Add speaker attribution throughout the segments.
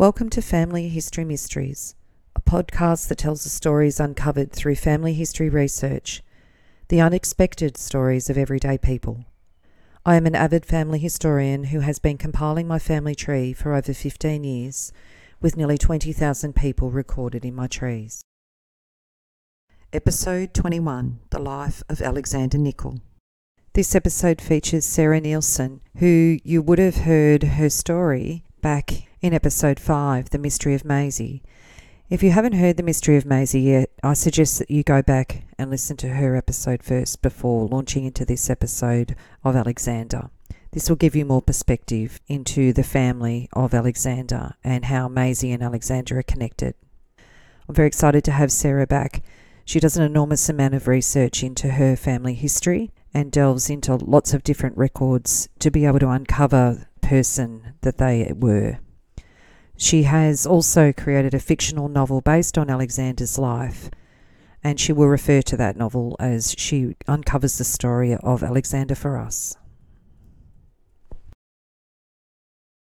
Speaker 1: Welcome to Family History Mysteries, a podcast that tells the stories uncovered through family history research, the unexpected stories of everyday people. I am an avid family historian who has been compiling my family tree for over 15 years, with nearly 20,000 people recorded in my trees. Episode 21 The Life of Alexander Nicol. This episode features Sarah Neilson, who you would have heard her story back in episode 5, The Mystery of Maisie. If you haven't heard The Mystery of Maisie yet, I suggest that you go back and listen to her episode first before launching into this episode of Alexander. This will give you more perspective into the family of Alexander and how Maisie and Alexander are connected. I'm very excited to have Sarah back. She does an enormous amount of research into her family history and delves into lots of different records to be able to uncover the person that they were. She has also created a fictional novel based on Alexander's life, and she will refer to that novel as she uncovers the story of Alexander for us.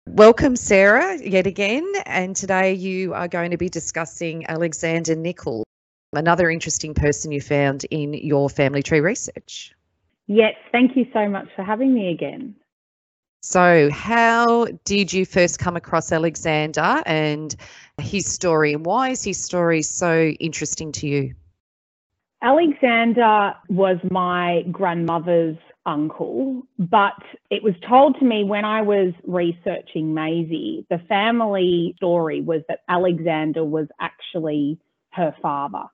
Speaker 1: Welcome, Sarah, yet again. And today you are going to be discussing Alexander Nicol, another interesting person you found in your family tree research.
Speaker 2: Yes, thank you so much for having me again.
Speaker 1: So, how did you first come across Alexander and his story, and why is his story so interesting to you?
Speaker 2: Alexander was my grandmother's uncle, but it was told to me when I was researching Maisie, the family story was that Alexander was actually her father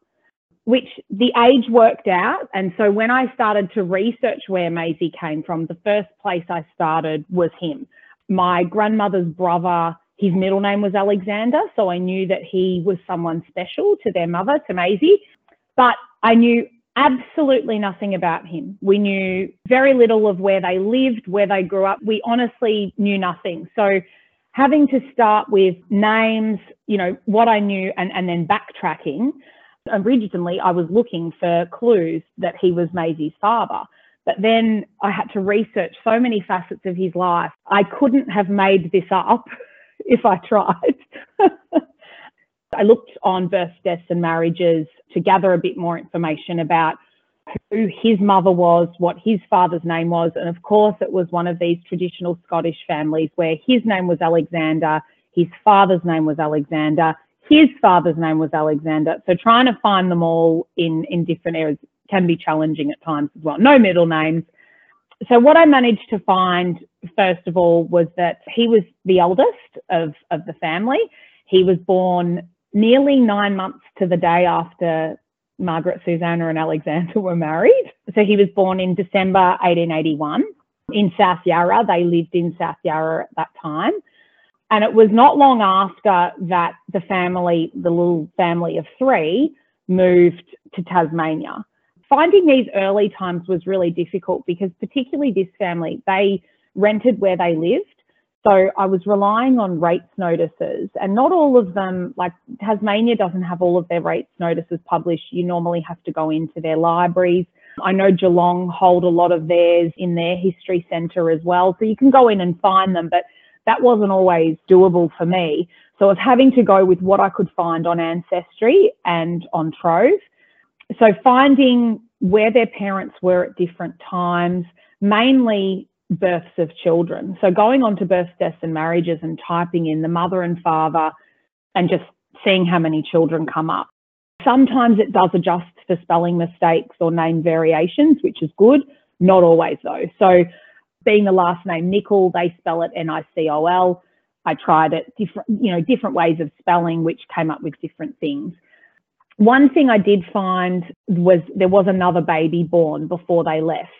Speaker 2: which the age worked out. And so when I started to research where Maisie came from, the first place I started was him. My grandmother's brother, his middle name was Alexander. So I knew that he was someone special to their mother, to Maisie. But I knew absolutely nothing about him. We knew very little of where they lived, where they grew up. We honestly knew nothing. So having to start with names, you know, what I knew and, and then backtracking Originally, I was looking for clues that he was Maisie's father. But then I had to research so many facets of his life. I couldn't have made this up if I tried. I looked on births, deaths, and marriages to gather a bit more information about who his mother was, what his father's name was. And of course, it was one of these traditional Scottish families where his name was Alexander, his father's name was Alexander, his father's name was Alexander. So trying to find them all in, in different areas can be challenging at times as well. No middle names. So what I managed to find, first of all, was that he was the eldest of, of the family. He was born nearly nine months to the day after Margaret, Susanna and Alexander were married. So he was born in December 1881 in South Yarra. They lived in South Yarra at that time. And it was not long after that the family, the little family of three, moved to Tasmania. Finding these early times was really difficult because, particularly this family, they rented where they lived. So I was relying on rates notices, and not all of them, like Tasmania doesn't have all of their rates notices published. You normally have to go into their libraries. I know Geelong hold a lot of theirs in their history centre as well. So you can go in and find them, but that wasn't always doable for me. So I was having to go with what I could find on Ancestry and on Trove. So finding where their parents were at different times, mainly births of children. So going on to births, deaths, and marriages and typing in the mother and father and just seeing how many children come up. Sometimes it does adjust for spelling mistakes or name variations, which is good. Not always though. So being the last name Nicol, they spell it N-I-C-O-L. I tried it different, you know, different ways of spelling, which came up with different things. One thing I did find was there was another baby born before they left,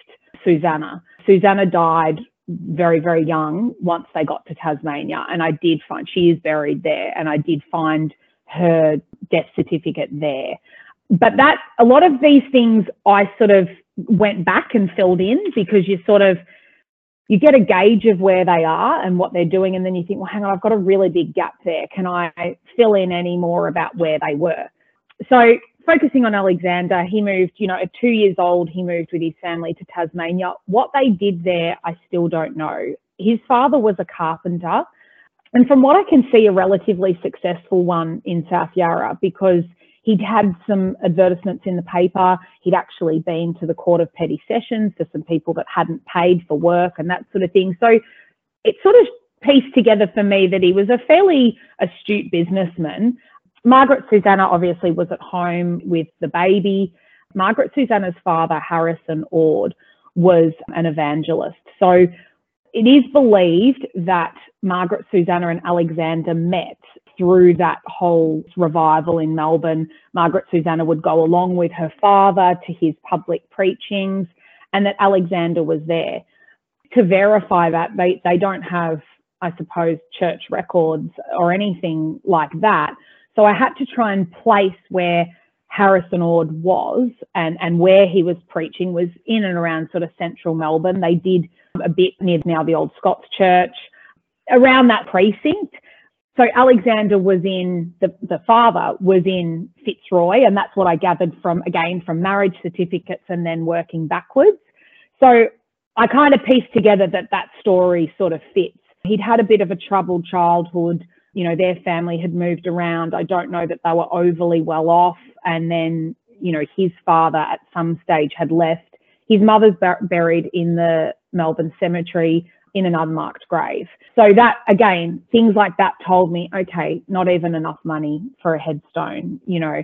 Speaker 2: Susanna. Susanna died very, very young once they got to Tasmania. And I did find she is buried there and I did find her death certificate there. But that a lot of these things I sort of went back and filled in because you sort of you get a gauge of where they are and what they're doing, and then you think, well, hang on, I've got a really big gap there. Can I fill in any more about where they were? So, focusing on Alexander, he moved, you know, at two years old, he moved with his family to Tasmania. What they did there, I still don't know. His father was a carpenter. and from what I can see, a relatively successful one in South Yarra because he'd had some advertisements in the paper. He'd actually been to the Court of Petty Sessions for some people that hadn't paid for work and that sort of thing. So it sort of pieced together for me that he was a fairly astute businessman. Margaret Susanna obviously was at home with the baby. Margaret Susanna's father, Harrison Ord, was an evangelist. So it is believed that Margaret Susanna and Alexander met through that whole revival in Melbourne. Margaret Susanna would go along with her father to his public preachings, and that Alexander was there. To verify that, they, they don't have, I suppose, church records or anything like that. So I had to try and place where Harrison Ord was and, and where he was preaching was in and around sort of central Melbourne. They did a bit near now the old Scots Church, around that precinct. So Alexander was in the, the father was in Fitzroy, and that's what I gathered from again from marriage certificates and then working backwards. So I kind of pieced together that that story sort of fits. He'd had a bit of a troubled childhood. You know, their family had moved around. I don't know that they were overly well off. And then, you know, his father at some stage had left. His mother's buried in the Melbourne Cemetery in an unmarked grave. So that again, things like that told me, okay, not even enough money for a headstone, you know.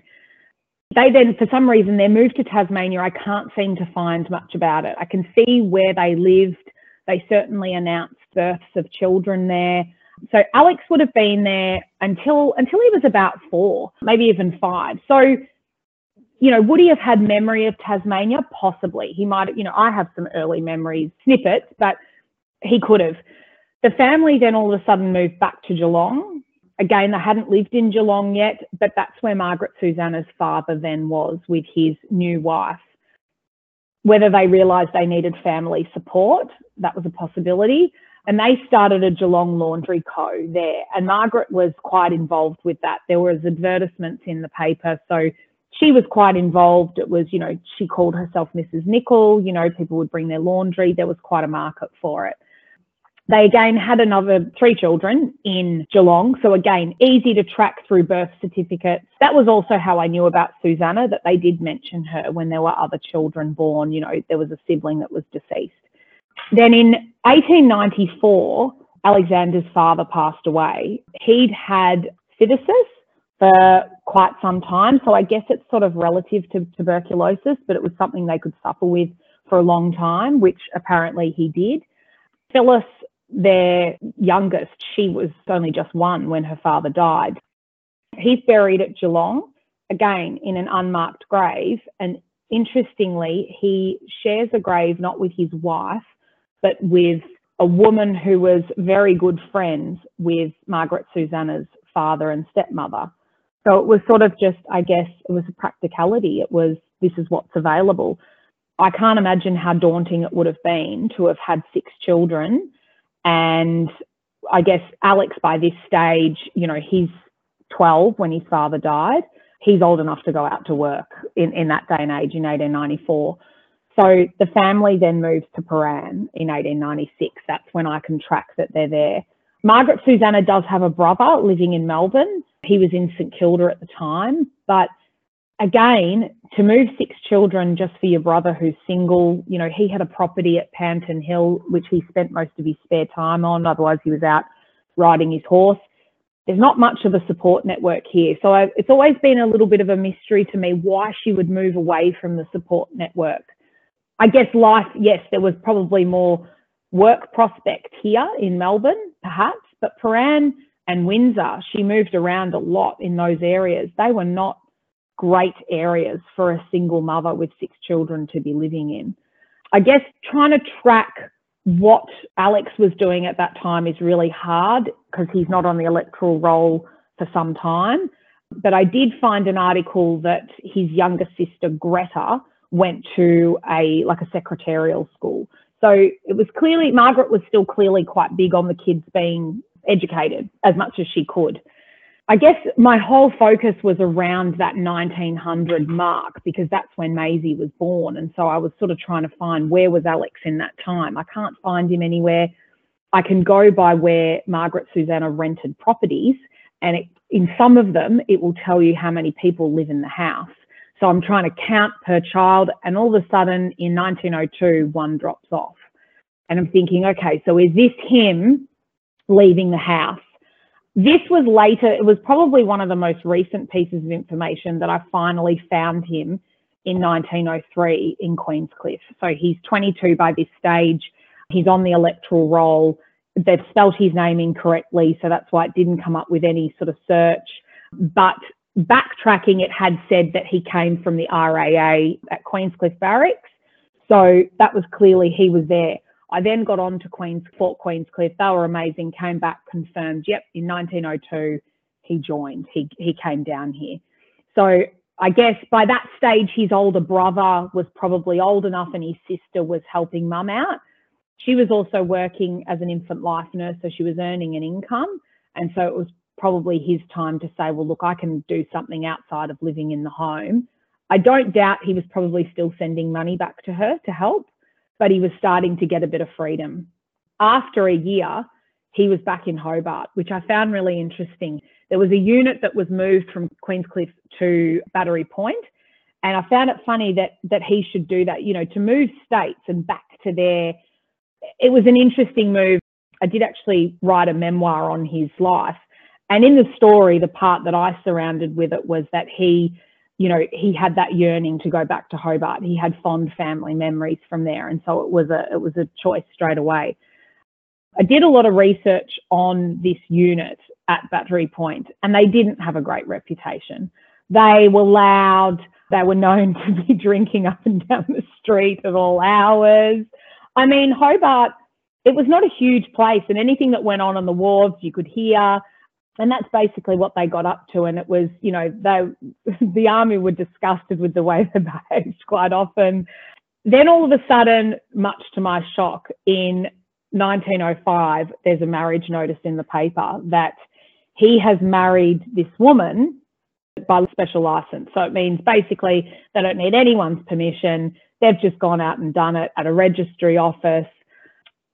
Speaker 2: They then, for some reason, they moved to Tasmania, I can't seem to find much about it. I can see where they lived. They certainly announced births of children there. So Alex would have been there until until he was about four, maybe even five. So, you know, would he have had memory of Tasmania? Possibly. He might, you know, I have some early memories, snippets, but he could have. The family then all of a sudden moved back to Geelong. Again, they hadn't lived in Geelong yet, but that's where Margaret Susanna's father then was with his new wife. Whether they realised they needed family support, that was a possibility. And they started a Geelong Laundry Co. there. And Margaret was quite involved with that. There was advertisements in the paper. So she was quite involved. It was, you know, she called herself Mrs. Nicol. You know, people would bring their laundry. There was quite a market for it. They again had another three children in Geelong. So again, easy to track through birth certificates. That was also how I knew about Susanna, that they did mention her when there were other children born. You know, there was a sibling that was deceased. Then in 1894, Alexander's father passed away. He'd had phthisis for quite some time. So I guess it's sort of relative to tuberculosis, but it was something they could suffer with for a long time, which apparently he did. Phyllis their youngest, she was only just one when her father died. He's buried at Geelong, again in an unmarked grave. And interestingly, he shares a grave not with his wife, but with a woman who was very good friends with Margaret Susanna's father and stepmother. So it was sort of just, I guess, it was a practicality. It was, this is what's available. I can't imagine how daunting it would have been to have had six children and I guess Alex, by this stage, you know, he's 12 when his father died. He's old enough to go out to work in, in that day and age in 1894. So the family then moves to Prahran in 1896. That's when I can track that they're there. Margaret Susanna does have a brother living in Melbourne. He was in St Kilda at the time, but again, to move six children just for your brother who's single, you know, he had a property at Panton Hill, which he spent most of his spare time on. Otherwise, he was out riding his horse. There's not much of a support network here. So I, it's always been a little bit of a mystery to me why she would move away from the support network. I guess life, yes, there was probably more work prospect here in Melbourne, perhaps, but Prahran and Windsor, she moved around a lot in those areas. They were not great areas for a single mother with six children to be living in. I guess trying to track what Alex was doing at that time is really hard because he's not on the electoral roll for some time. But I did find an article that his younger sister Greta went to a like a secretarial school. So it was clearly Margaret was still clearly quite big on the kids being educated as much as she could. I guess my whole focus was around that 1900 mark because that's when Maisie was born. And so I was sort of trying to find where was Alex in that time. I can't find him anywhere. I can go by where Margaret Susanna rented properties, and it, in some of them, it will tell you how many people live in the house. So I'm trying to count per child, and all of a sudden in 1902, one drops off. And I'm thinking, okay, so is this him leaving the house? This was later, it was probably one of the most recent pieces of information that I finally found him in 1903 in Queenscliff. So he's 22 by this stage. He's on the electoral roll. They've spelt his name incorrectly, so that's why it didn't come up with any sort of search. But backtracking, it had said that he came from the RAA at Queenscliff Barracks. So that was clearly he was there. I then got on to Queens, Fort Queenscliff. They were amazing. Came back, confirmed. Yep, in 1902 he joined. He he came down here. So I guess by that stage his older brother was probably old enough, and his sister was helping mum out. She was also working as an infant life nurse, so she was earning an income, and so it was probably his time to say, well, look, I can do something outside of living in the home. I don't doubt he was probably still sending money back to her to help but he was starting to get a bit of freedom. After a year, he was back in Hobart, which I found really interesting. There was a unit that was moved from Queenscliff to Battery Point, and I found it funny that that he should do that. You know, to move states and back to there. It was an interesting move. I did actually write a memoir on his life, and in the story, the part that I surrounded with it was that he you know, he had that yearning to go back to Hobart. He had fond family memories from there, and so it was a it was a choice straight away. I did a lot of research on this unit at Battery Point, and they didn't have a great reputation. They were loud. They were known to be drinking up and down the street at all hours. I mean, Hobart, it was not a huge place, and anything that went on on the wharves you could hear and that's basically what they got up to. And it was, you know, they, the army were disgusted with the way they behaved quite often. Then all of a sudden, much to my shock, in 1905, there's a marriage notice in the paper that he has married this woman by special license. So it means basically they don't need anyone's permission. They've just gone out and done it at a registry office.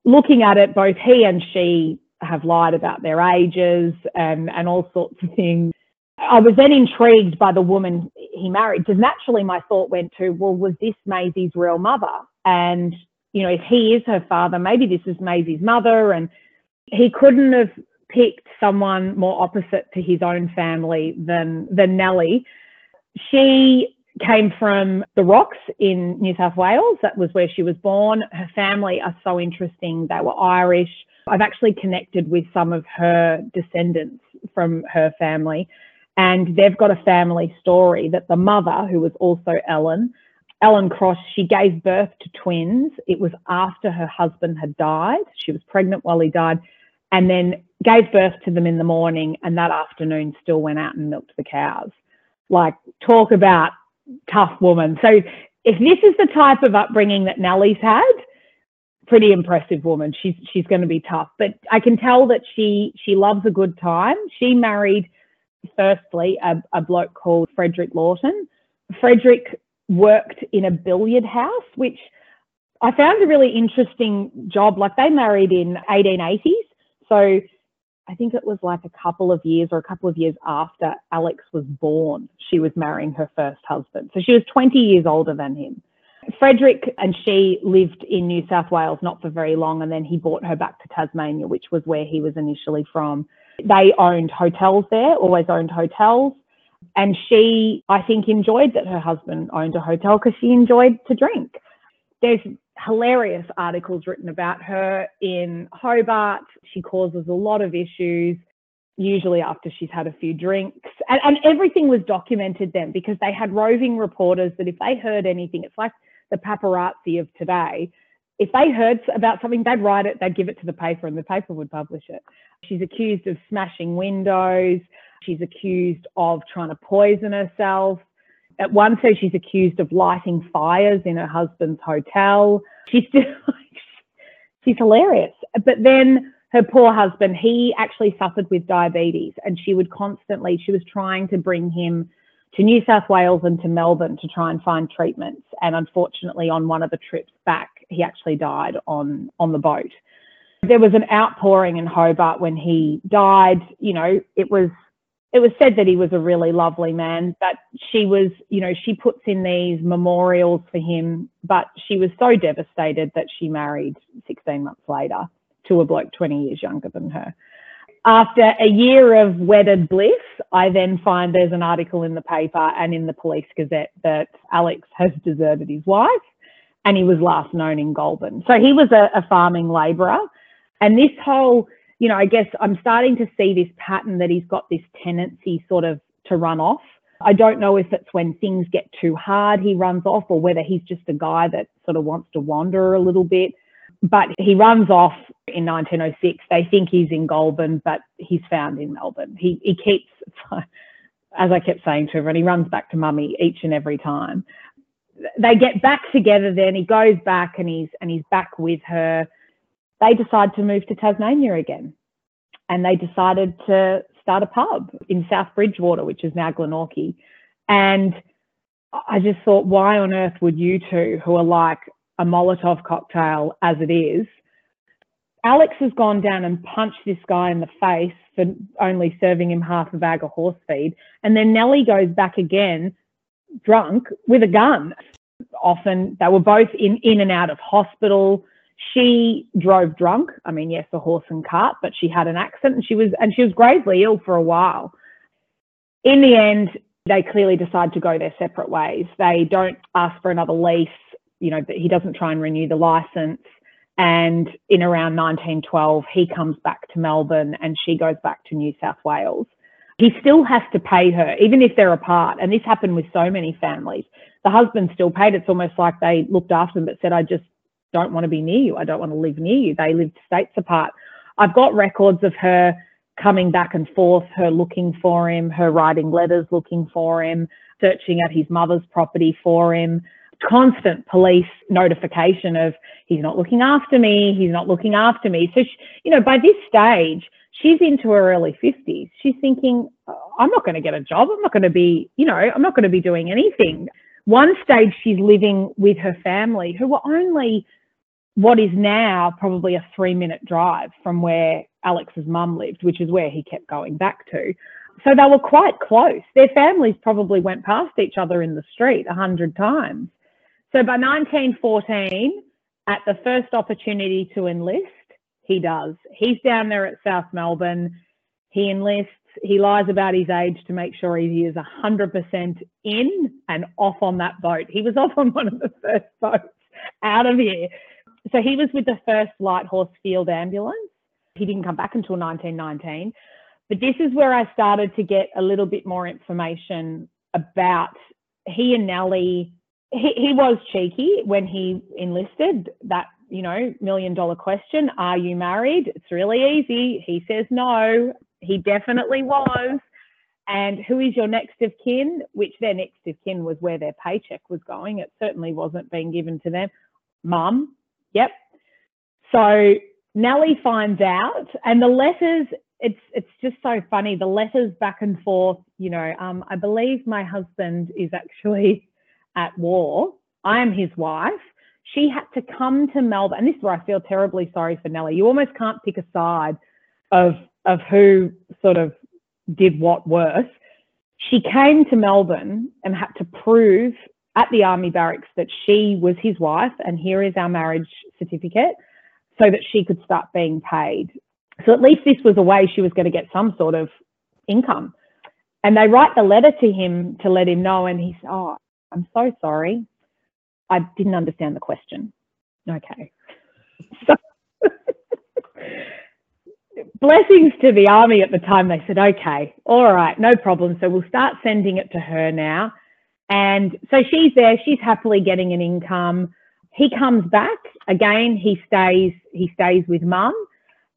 Speaker 2: Looking at it, both he and she have lied about their ages and, and all sorts of things. I was then intrigued by the woman he married because naturally my thought went to, well, was this Maisie's real mother? And, you know, if he is her father, maybe this is Maisie's mother. And he couldn't have picked someone more opposite to his own family than, than Nellie. She came from the Rocks in New South Wales. That was where she was born. Her family are so interesting. They were Irish. I've actually connected with some of her descendants from her family, and they've got a family story that the mother, who was also Ellen, Ellen Cross, she gave birth to twins. It was after her husband had died. She was pregnant while he died, and then gave birth to them in the morning, and that afternoon still went out and milked the cows. Like, talk about tough woman. So, if this is the type of upbringing that Nellie's had, pretty impressive woman. She's she's going to be tough, but I can tell that she she loves a good time. She married firstly a, a bloke called Frederick Lawton. Frederick worked in a billiard house, which I found a really interesting job. Like they married in 1880s, so I think it was like a couple of years or a couple of years after Alex was born, she was marrying her first husband. So she was 20 years older than him. Frederick and she lived in New South Wales not for very long, and then he brought her back to Tasmania, which was where he was initially from. They owned hotels there, always owned hotels. And she, I think, enjoyed that her husband owned a hotel because she enjoyed to drink. There's hilarious articles written about her in Hobart. She causes a lot of issues, usually after she's had a few drinks. And, and everything was documented then because they had roving reporters that if they heard anything, it's like the paparazzi of today, if they heard about something, they'd write it, they'd give it to the paper, and the paper would publish it. She's accused of smashing windows. She's accused of trying to poison herself. At one stage, she's accused of lighting fires in her husband's hotel. She's just she's hilarious. But then her poor husband, he actually suffered with diabetes, and she would constantly, she was trying to bring him to New South Wales and to Melbourne to try and find treatments. And unfortunately, on one of the trips back, he actually died on, on the boat. There was an outpouring in Hobart when he died. You know, it was it was said that he was a really lovely man, but she was, you know, she puts in these memorials for him, but she was so devastated that she married 16 months later to a bloke 20 years younger than her. After a year of wedded bliss, I then find there's an article in the paper and in the police gazette that Alex has deserted his wife and he was last known in Goulburn. So he was a, a farming labourer. And this whole, you know, I guess I'm starting to see this pattern that he's got this tendency sort of to run off. I don't know if it's when things get too hard he runs off or whether he's just a guy that sort of wants to wander a little bit. But he runs off in 1906. They think he's in Goulburn, but he's found in Melbourne. He, he keeps, as I kept saying to everyone, he runs back to mummy each and every time. They get back together then. He goes back and he's and he's back with her. They decide to move to Tasmania again, and they decided to start a pub in South Bridgewater, which is now Glenorchy. And I just thought, why on earth would you two, who are like a Molotov cocktail as it is. Alex has gone down and punched this guy in the face for only serving him half a bag of horse feed. And then Nellie goes back again, drunk, with a gun. Often they were both in, in and out of hospital. She drove drunk. I mean, yes, a horse and cart, but she had an accident and she was and she was gravely ill for a while. In the end, they clearly decide to go their separate ways. They don't ask for another lease you know, he doesn't try and renew the license. And in around 1912, he comes back to Melbourne and she goes back to New South Wales. He still has to pay her, even if they're apart. And this happened with so many families. The husband still paid. It's almost like they looked after him but said, I just don't want to be near you. I don't want to live near you. They lived states apart. I've got records of her coming back and forth, her looking for him, her writing letters looking for him, searching at his mother's property for him constant police notification of he's not looking after me, he's not looking after me. So, she, you know, by this stage, she's into her early 50s. She's thinking, oh, I'm not going to get a job. I'm not going to be, you know, I'm not going to be doing anything. One stage, she's living with her family, who were only what is now probably a three minute drive from where Alex's mum lived, which is where he kept going back to. So they were quite close. Their families probably went past each other in the street a hundred times. So by 1914, at the first opportunity to enlist, he does. He's down there at South Melbourne. He enlists. He lies about his age to make sure he is 100% in and off on that boat. He was off on one of the first boats out of here. So he was with the first Light Horse Field Ambulance. He didn't come back until 1919. But this is where I started to get a little bit more information about he and Nellie. He, he was cheeky when he enlisted that you know million dollar question are you married? It's really easy. He says no. He definitely was. And who is your next of kin? Which their next of kin was where their paycheck was going. It certainly wasn't being given to them. Mum yep so nellie finds out and the letters it's it's just so funny the letters back and forth you know um, i believe my husband is actually at war. I am his wife. She had to come to Melbourne, and this is where I feel terribly sorry for Nellie. You almost can't pick a side of of who sort of did what worse. She came to Melbourne and had to prove at the army barracks that she was his wife, and here is our marriage certificate, so that she could start being paid. So at least this was a way she was going to get some sort of income. And they write the letter to him to let him know, and he's, oh, I'm so sorry. I didn't understand the question. Okay. So, blessings to the army at the time. They said, okay, all right, no problem. So we'll start sending it to her now. And so she's there, she's happily getting an income. He comes back again, he stays, he stays with mum.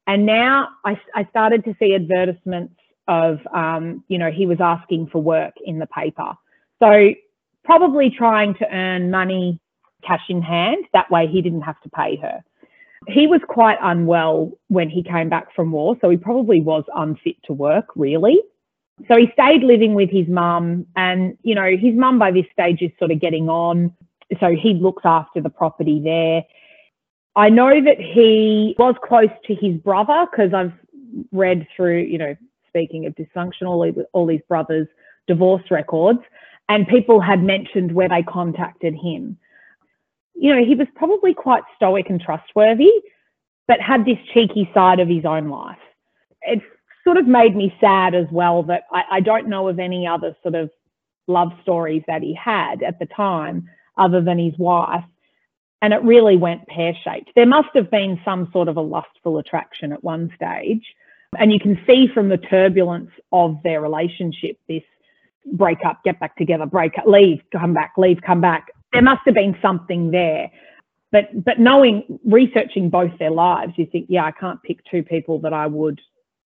Speaker 2: And now I, I started to see advertisements of, um, you know, he was asking for work in the paper. So probably trying to earn money cash in hand. That way he didn't have to pay her. He was quite unwell when he came back from war, so he probably was unfit to work, really. So he stayed living with his mum, and you know, his mum by this stage is sort of getting on. So he looks after the property there. I know that he was close to his brother because I've read through, you know, speaking of dysfunctional, all, these brothers' divorce records, and people had mentioned where they contacted him. You know, he was probably quite stoic and trustworthy, but had this cheeky side of his own life. It sort of made me sad as well that I, I don't know of any other sort of love stories that he had at the time other than his wife. And it really went pear shaped. There must have been some sort of a lustful attraction at one stage. And you can see from the turbulence of their relationship this break up, get back together, break up, leave, come back, leave, come back. There must have been something there. But but knowing researching both their lives, you think, yeah, I can't pick two people that I would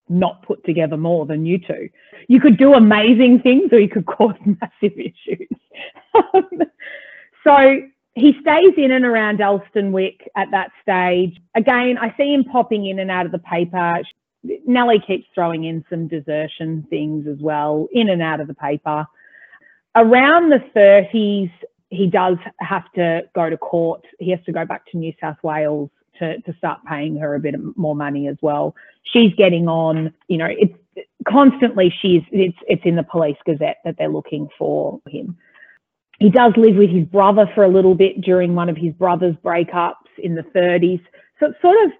Speaker 2: not put together more than you two. You could do amazing things or you could cause massive issues. so he stays in and around Elsternwick at that stage. Again, I see him popping in and out of the paper. Nellie keeps throwing in some desertion things as well, in and out of the paper. Around the 30s, he does have to go to court. He has to go back to New South Wales to, to start paying her a bit more money as well. She's getting on, you know, it's constantly she's it's it's in the police gazette that they're looking for him. He does live with his brother for a little bit during one of his brother's breakups in the 30s. So it's sort of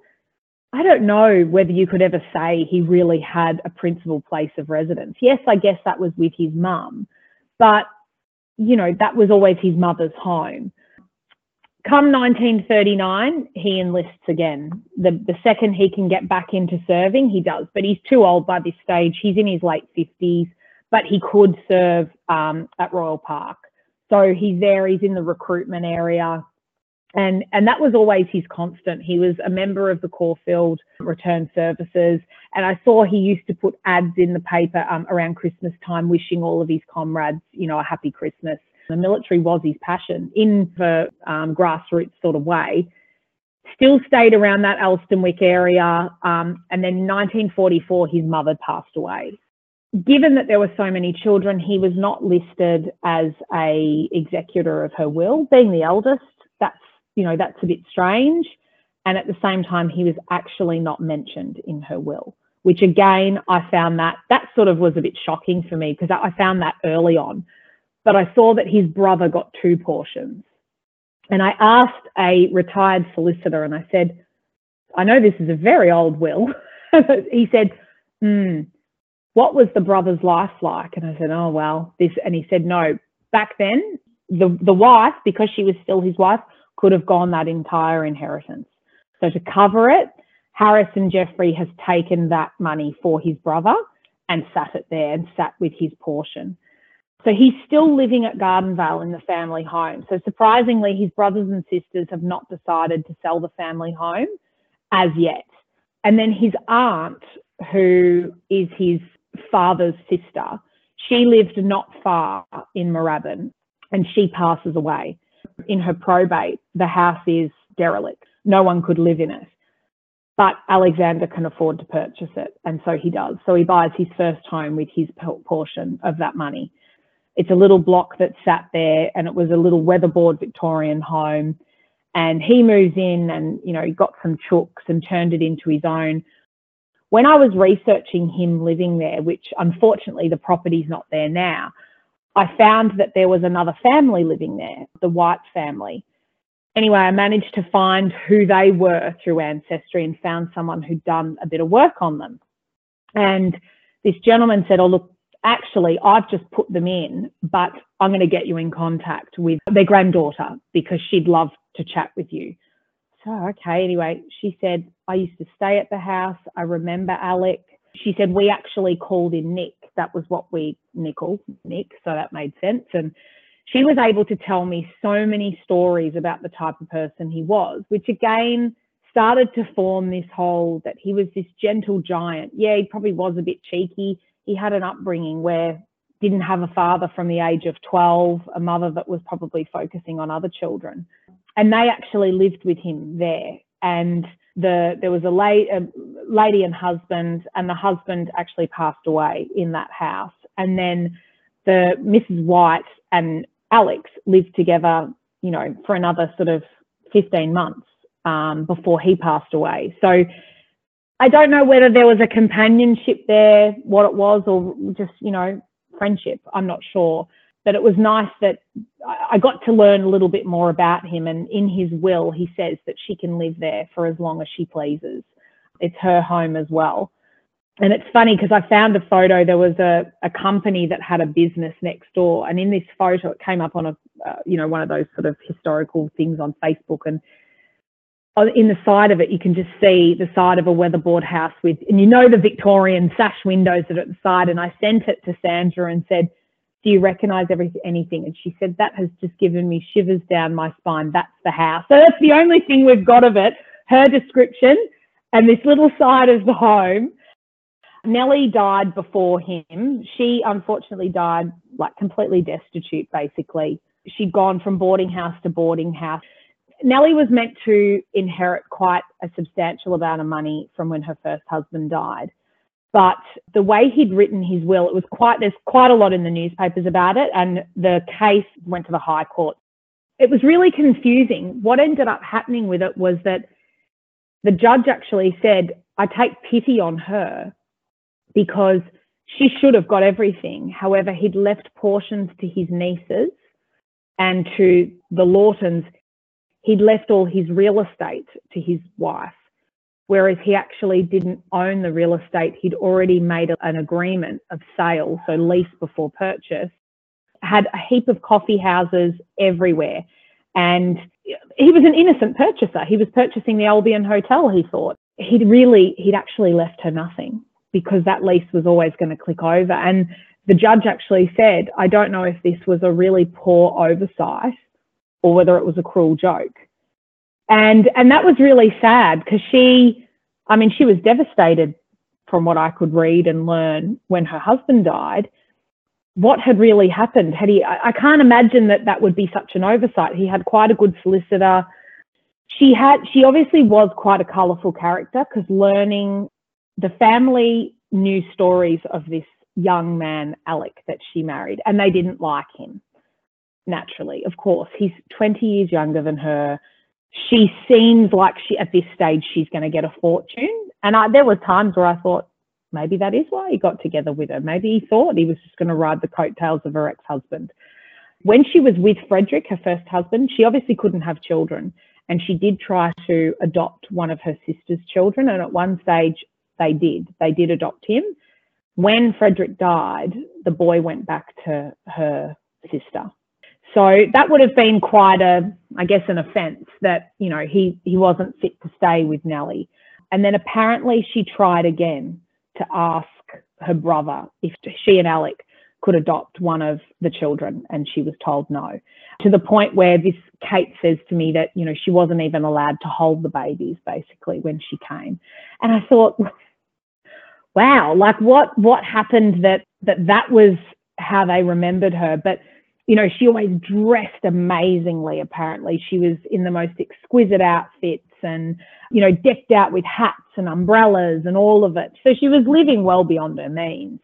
Speaker 2: I don't know whether you could ever say he really had a principal place of residence. Yes, I guess that was with his mum, but you know, that was always his mother's home. Come 1939, he enlists again. The, the second he can get back into serving, he does, but he's too old by this stage. He's in his late 50s, but he could serve um, at Royal Park. So he's there, he's in the recruitment area. And, and that was always his constant. He was a member of the Caulfield Return Services. And I saw he used to put ads in the paper um, around Christmas time, wishing all of his comrades, you know, a happy Christmas. The military was his passion in the um, grassroots sort of way. Still stayed around that Elsternwick area. Um, and then in 1944, his mother passed away. Given that there were so many children, he was not listed as a executor of her will. Being the eldest, that's you know that's a bit strange. And at the same time, he was actually not mentioned in her will, which again I found that that sort of was a bit shocking for me because I found that early on but I saw that his brother got two portions. And I asked a retired solicitor and I said, I know this is a very old will. he said, hmm, what was the brother's life like? And I said, oh, well, this, and he said, no, back then, the, the wife, because she was still his wife, could have gone that entire inheritance. So to cover it, Harrison Jeffrey has taken that money for his brother and sat it there and sat with his portion. So he's still living at Gardenvale in the family home. So surprisingly, his brothers and sisters have not decided to sell the family home as yet. And then his aunt, who is his father's sister, she lived not far in Moorabbin and she passes away. In her probate, the house is derelict. No one could live in it. But Alexander can afford to purchase it. And so he does. So he buys his first home with his portion of that money. It's a little block that sat there and it was a little weatherboard Victorian home. And he moves in and, you know, he got some chooks and turned it into his own. When I was researching him living there, which unfortunately the property's not there now, I found that there was another family living there, the White family. Anyway, I managed to find who they were through Ancestry and found someone who'd done a bit of work on them. And this gentleman said, Oh, look, actually, I've just put them in, but I'm going to get you in contact with their granddaughter because she'd love to chat with you. So, okay, anyway, she said, I used to stay at the house. I remember Alec. She said, we actually called in Nick. That was what we, nickel, Nick. So that made sense. And she was able to tell me so many stories about the type of person he was, which again started to form this whole that he was this gentle giant. Yeah, he probably was a bit cheeky he had an upbringing where didn't have a father from the age of 12, a mother that was probably focusing on other children. And they actually lived with him there. And the there was a, la- a lady and husband, and the husband actually passed away in that house. And then the Mrs. White and Alex lived together, you know, for another sort of 15 months um, before he passed away. So I don't know whether there was a companionship there, what it was, or just, you know, friendship. I'm not sure. But it was nice that I got to learn a little bit more about him. And in his will, he says that she can live there for as long as she pleases. It's her home as well. And it's funny because I found a photo. There was a, a company that had a business next door, and in this photo, it came up on a uh, you know one of those sort of historical things on Facebook, and in the side of it, you can just see the side of a weatherboard house with, and you know the Victorian sash windows that are at the side. And I sent it to Sandra and said, "Do you recognise everything, anything?" And she said, "That has just given me shivers down my spine. That's the house." So that's the only thing we've got of it. Her description and this little side of the home Nellie died before him. She unfortunately died like completely destitute, basically. She'd gone from boarding house to boarding house. Nellie was meant to inherit quite a substantial amount of money from when her first husband died. But the way he'd written his will, it was quite, there's quite a lot in the newspapers about it, and the case went to the High Court. It was really confusing. What ended up happening with it was that the judge actually said, I take pity on her because she should have got everything. However, he'd left portions to his nieces and to the Lawtons. He'd left all his real estate to his wife, whereas he actually didn't own the real estate. He'd already made an agreement of sale, so lease before purchase, had a heap of coffee houses everywhere. And he was an innocent purchaser. He was purchasing the Albion Hotel, he thought. He'd really, he'd actually left her nothing because that lease was always going to click over. And the judge actually said, I don't know if this was a really poor oversight or whether it was a cruel joke. And and that was really sad because she, I mean, she was devastated from what I could read and learn when her husband died. What had really happened? Had he? I, I can't imagine that that would be such an oversight. He had quite a good solicitor. She had. She obviously was quite a colourful character because learning the family knew stories of this young man, Alec, that she married, and they didn't like him. Naturally, of course, he's 20 years younger than her. She seems like she, at this stage, she's going to get a fortune. And I, there were times where I thought maybe that is why he got together with her. Maybe he thought he was just going to ride the coattails of her ex-husband. When she was with Frederick, her first husband, she obviously couldn't have children, and she did try to adopt one of her sister's children. And at one stage, they did. They did adopt him. When Frederick died, the boy went back to her sister. So that would have been quite a, I guess, an offence that, you know, he, he wasn't fit to stay with Nellie. And then apparently she tried again to ask her brother if she and Alec could adopt one of the children, and she was told no. To the point where this Kate says to me that, you know, she wasn't even allowed to hold the babies basically when she came. And I thought, wow, like what what happened that that that was how they remembered her. But you know, she always dressed amazingly. Apparently, she was in the most exquisite outfits and you know decked out with hats and umbrellas and all of it. So she was living well beyond her means.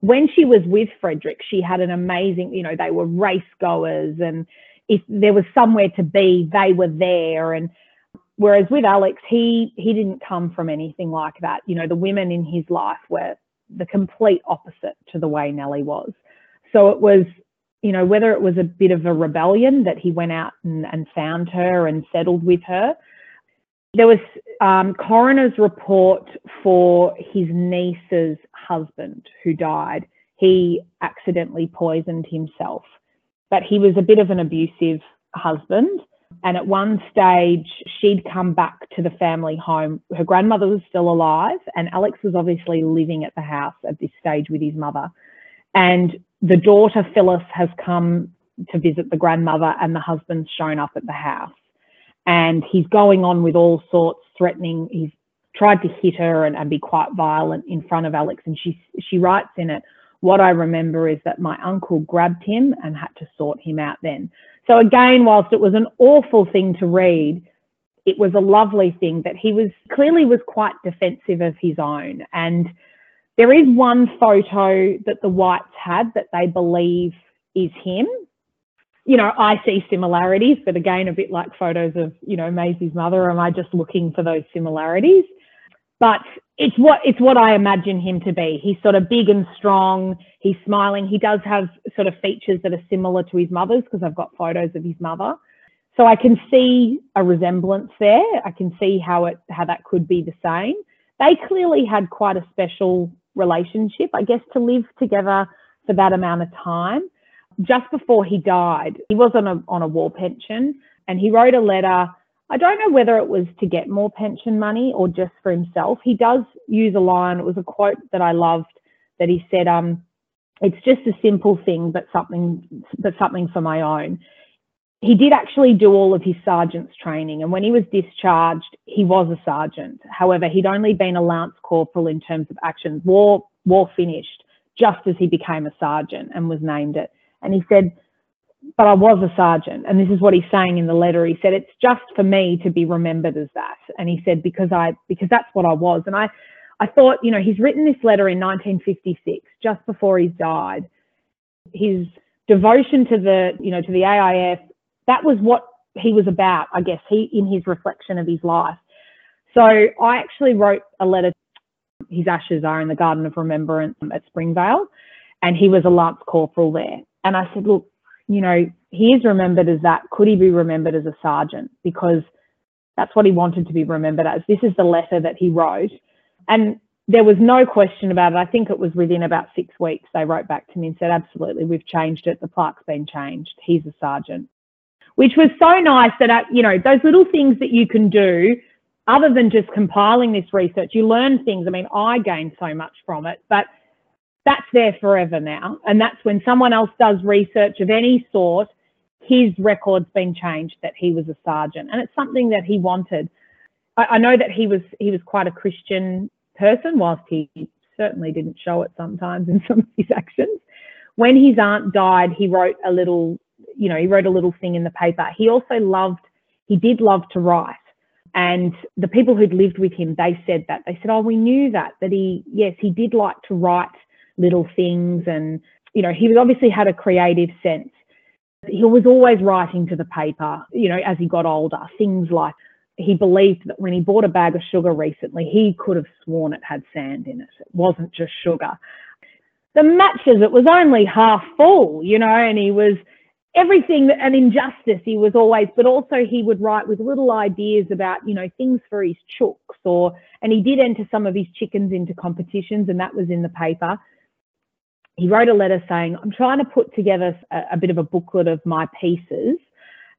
Speaker 2: When she was with Frederick, she had an amazing, you know, they were race goers and if there was somewhere to be, they were there. And Whereas with Alex, he he didn't come from anything like that. You know, the women in his life were the complete opposite to the way Nellie was. So it was, you know, whether it was a bit of a rebellion that he went out and, and found her and settled with her. There was um, coroner's report for his niece's husband who died. He accidentally poisoned himself, but he was a bit of an abusive husband and at one stage, she'd come back to the family home. Her grandmother was still alive, and Alex was obviously living at the house at this stage with his mother. And the daughter, Phyllis, has come to visit the grandmother, and the husband's shown up at the house. And he's going on with all sorts, threatening. He's tried to hit her and, and be quite violent in front of Alex. And she, she writes in it, What I remember is that my uncle grabbed him and had to sort him out then. So again, whilst it was an awful thing to read, it was a lovely thing that he was clearly was quite defensive of his own. And there is one photo that the Whites had that they believe is him. you know, I see similarities, but again, a bit like photos of, you know, Maisie's mother, am I just looking for those similarities? But it's what it's what I imagine him to be. He's sort of big and strong. He's smiling. He does have sort of features that are similar to his mother's because I've got photos of his mother. So I can see a resemblance there. I can see how it how that could be the same. They clearly had quite a special relationship, I guess, to live together for that amount of time. Just before he died, he was on a on a war pension, and he wrote a letter. I don't know whether it was to get more pension money or just for himself. He does use a line. It was a quote that I loved that he said, um, "It's just a simple thing, but something, but something for my own." He did actually do all of his sergeant's training. And when he was discharged, he was a sergeant. However, he'd only been a lance corporal in terms of actions. War, war finished just as he became a sergeant and was named it. And he said, but I was a sergeant. And this is what he's saying in the letter. He said, it's just for me to be remembered as that. And he said, because I, because that's what I was. And I, I thought, you know, he's written this letter in 1956, just before he's died. His devotion to the, you know, to the AIF, that was what he was about, I guess, he in his reflection of his life. So I actually wrote a letter. His ashes are in the Garden of Remembrance at Springvale, and he was a lance corporal there. And I said, look, you know, he is remembered as that. Could he be remembered as a sergeant? Because that's what he wanted to be remembered as. This is the letter that he wrote. And there was no question about it. I think it was within about six weeks they wrote back to me and said, absolutely, we've changed it. The plaque's been changed. He's a sergeant which was so nice that, uh, you know, those little things that you can do other than just compiling this research, you learn things. I mean, I gained so much from it, but that's there forever now. And that's when someone else does research of any sort, his record's been changed that he was a sergeant. And it's something that he wanted. I, I know that he was he was quite a Christian person, whilst he certainly didn't show it sometimes in some of his actions. When his aunt died, he wrote a little you know, he wrote a little thing in the paper. He also loved, he did love to write. And the people who'd lived with him, they said that. They said, oh, we knew that, that he, yes, he did like to write little things. And, you know, he was obviously had a creative sense. He was always writing to the paper, you know, as he got older, things like he believed that when he bought a bag of sugar recently, he could have sworn it had sand in it. It wasn't just sugar. The matches, it was only half full, you know, and he was everything an injustice he was always but also he would write with little ideas about you know things for his chooks or and he did enter some of his chickens into competitions and that was in the paper. He wrote a letter saying i'm trying to put together a, a bit of a booklet of my pieces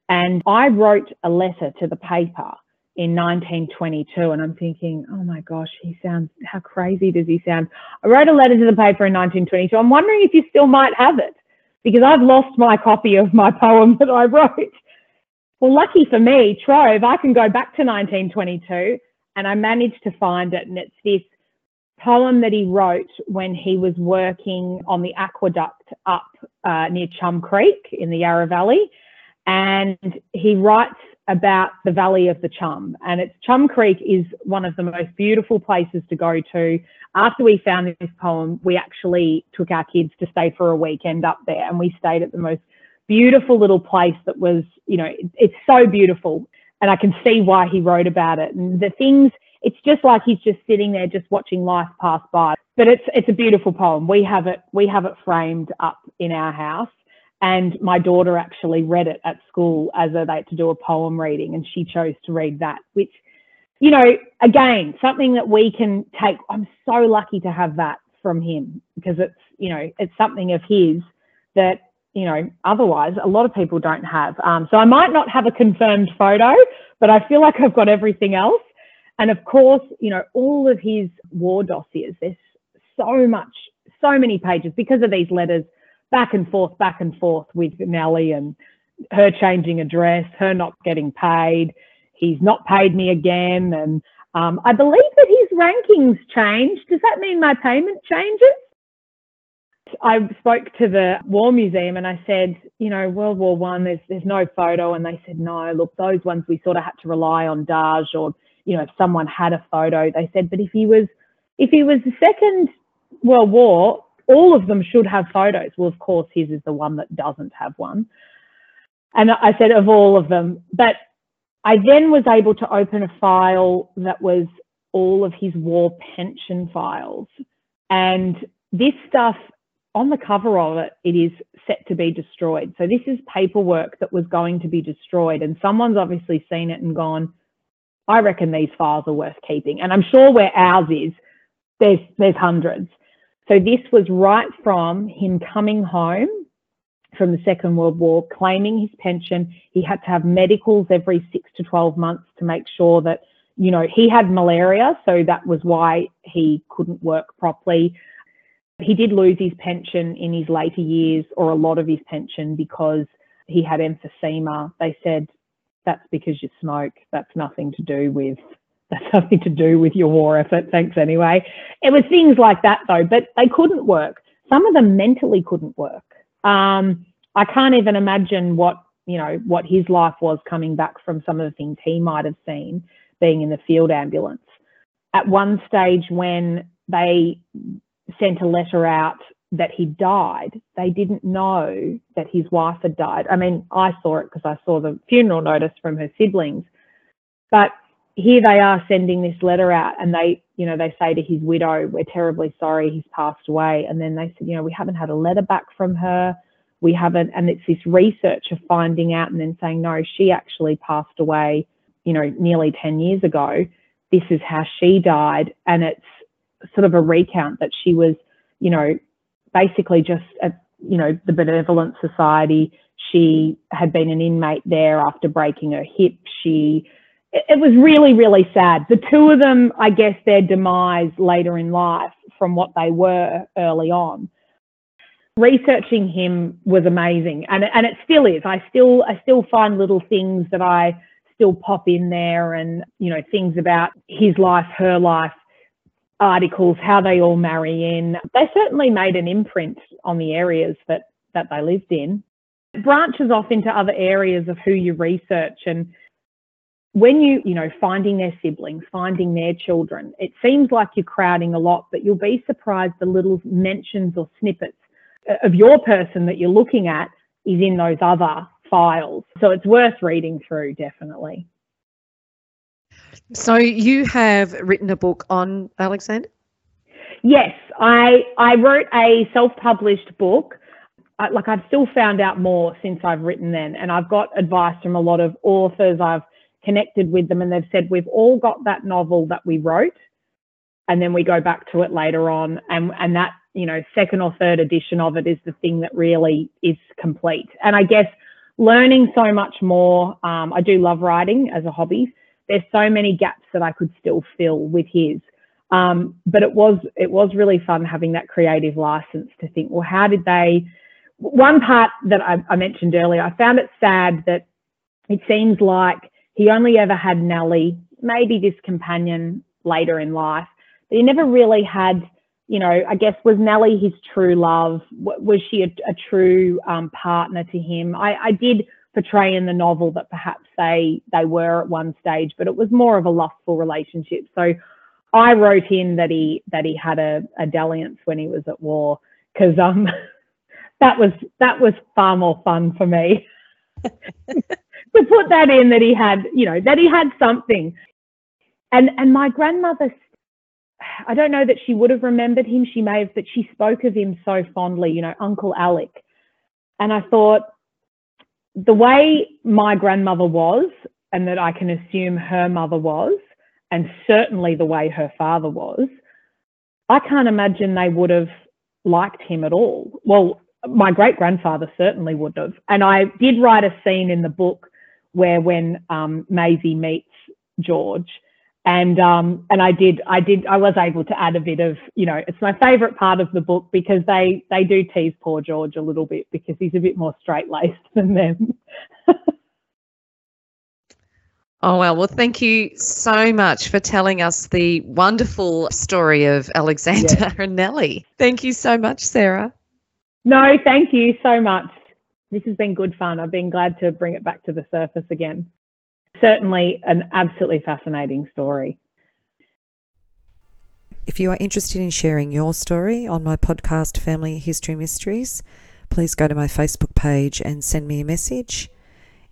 Speaker 2: and i wrote a letter to the paper in 1922 and i'm thinking oh my gosh he sounds how crazy does he sound? I wrote a letter to the paper in 1922 i'm wondering if you still might have it because I've lost my copy of my poem that I wrote. Well, lucky for me, Trove, I can go back to 1922 and I managed to find it. And it's this poem that he wrote when he was working on the aqueduct up uh, near Chum Creek in the Yarra Valley. And he writes about the Valley of the Chum. And it's Chum Creek is one of the most beautiful places to go to. After we found this poem, we actually took our kids to stay for a weekend up there and we stayed at the most beautiful little place that was, you know, it's so beautiful. And I can see why he wrote about it. And the things, it's just like he's just sitting there just watching life pass by. But it's it's a beautiful poem. We have it we have it framed up in our house and my daughter actually read it at school as a, they had to do a poem reading, and she chose to read that, which, you know, again, something that we can take. I'm so lucky to have that from him because it's, you know, it's something of his that, you know, otherwise a lot of people don't have. Um, so I might not have a confirmed photo, but I feel like I've got everything else. And of course, you know, all of his war dossiers, there's so much, so many pages because of these letters back and forth, back and forth with Nellie and her changing address, her not getting paid. He's not paid me again. And um, I believe that his rankings changed. Does that mean my payment changes? I spoke to the War Museum and I said, you know, World War One, there's there's no photo, and they said, no, look, those ones we sort of had to rely on Daj or you know, if someone had a photo, they said, but if he was if he was the Second World War, all of them should have photos. Well, of course, his is the one that doesn't have one. And I said, of all of them. But I then was able to open a file that was all of his war pension files. And this stuff, on the cover of it, it is set to be destroyed. So this is paperwork that was going to be destroyed. And someone's obviously seen it and gone, I reckon these files are worth keeping. And I'm sure where ours is, there's there's hundreds. So this was right from him coming home from the Second World War, claiming his pension. He had to have medicals every six to 12 months to make sure that, you know, he had malaria, so that was why he couldn't work properly. He did lose his pension in his later years, or a lot of his pension, because he had emphysema. They said that's because you smoke. That's nothing to do with that's nothing to do with your war effort. Thanks anyway. It was things like that though, but they couldn't work. Some of them mentally couldn't work. Um, I can't even imagine what you know what his life was coming back from some of the things he might have seen being in the field ambulance. At one stage, when they sent a letter out that he died, they didn't know that his wife had died. I mean, I saw it because I saw the funeral notice from her siblings, but here they are sending this letter out and they you know they say to his widow we're terribly sorry he's passed away. And then they said you know we haven't had a letter back from her. We haven't and it's this research of finding out and then saying no she actually passed away you know nearly 10 years ago. This is how she died. And it's sort of a recount that she was you know basically just at you know the benevolent society. She had been an inmate there after breaking her hip. She it was really, really sad. The two of them, I guess, their demise later in life from what they were early on. Researching him was amazing, and and it still is. I still I still find little things that I still pop in there, and you know things about his life, her life, articles, how they all marry in. They certainly made an imprint on the areas that that they lived in. It branches off into other areas of who you research and when you, you know, finding their siblings, finding their children, it seems like you're crowding a lot, but you'll be surprised the little mentions or snippets uh, of your person that you're looking at is in those other files. So it's worth reading through, definitely.
Speaker 1: So you have written a book on Alexander?
Speaker 2: Yes, I I wrote a self-published book. I, like I've still found out more since I've written then, and I've got advice from a lot of authors. I've connected with them and they've said, we've all got that novel that we wrote. And then we go back to it later on. And, and that, you know, second or third edition of it is the thing that really is complete. And I guess learning so much more. Um, I do love writing as a hobby. There's so many gaps that I could still fill with his. Um, but it was it was really fun having that creative license to think, well, how did they? One part that I, I mentioned earlier, I found it sad that it seems like he only ever had Nellie, maybe this companion later in life, but he never really had, you know, I guess, was Nellie his true love? Was she a, a true um, partner to him? I, I did portray in the novel that perhaps they they were at one stage, but it was more of a lustful relationship. So I wrote in that he that he had a, a dalliance when he was at war because um that was that was far more fun for me. to put that in that he had, you know, that he had something. And and my grandmother, I don't know that she would have remembered him. She may have, but she spoke of him so fondly, you know, Uncle Alec. And I thought the way my grandmother was, and that I can assume her mother was, and certainly the way her father was, I can't imagine they would have liked him at all. Well, my great grandfather certainly would have. And I did write a scene in the book where when um, Maisie meets George, and um, and I did I did I was able to add a bit of you know it's my favourite part of the book because they they do tease poor George a little bit because he's a bit more straight laced than them.
Speaker 1: Oh, well, well, thank you so much for telling us the wonderful story of Alexander yes. and Nellie. Thank you so much, Sarah.
Speaker 2: No, thank you so much. This has been good fun. I've been glad to bring it back to the surface again. Certainly an absolutely fascinating story.
Speaker 1: If you are interested in sharing your story on my podcast, Family History Mysteries, please go to my Facebook page and send me a message.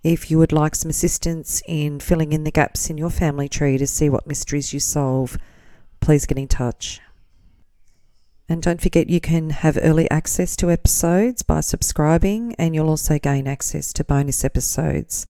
Speaker 1: If you would like some assistance in filling in the gaps in your family tree to see what mysteries you solve, please get in touch. And don't forget you can have early access to episodes by subscribing, and you'll also gain access to bonus episodes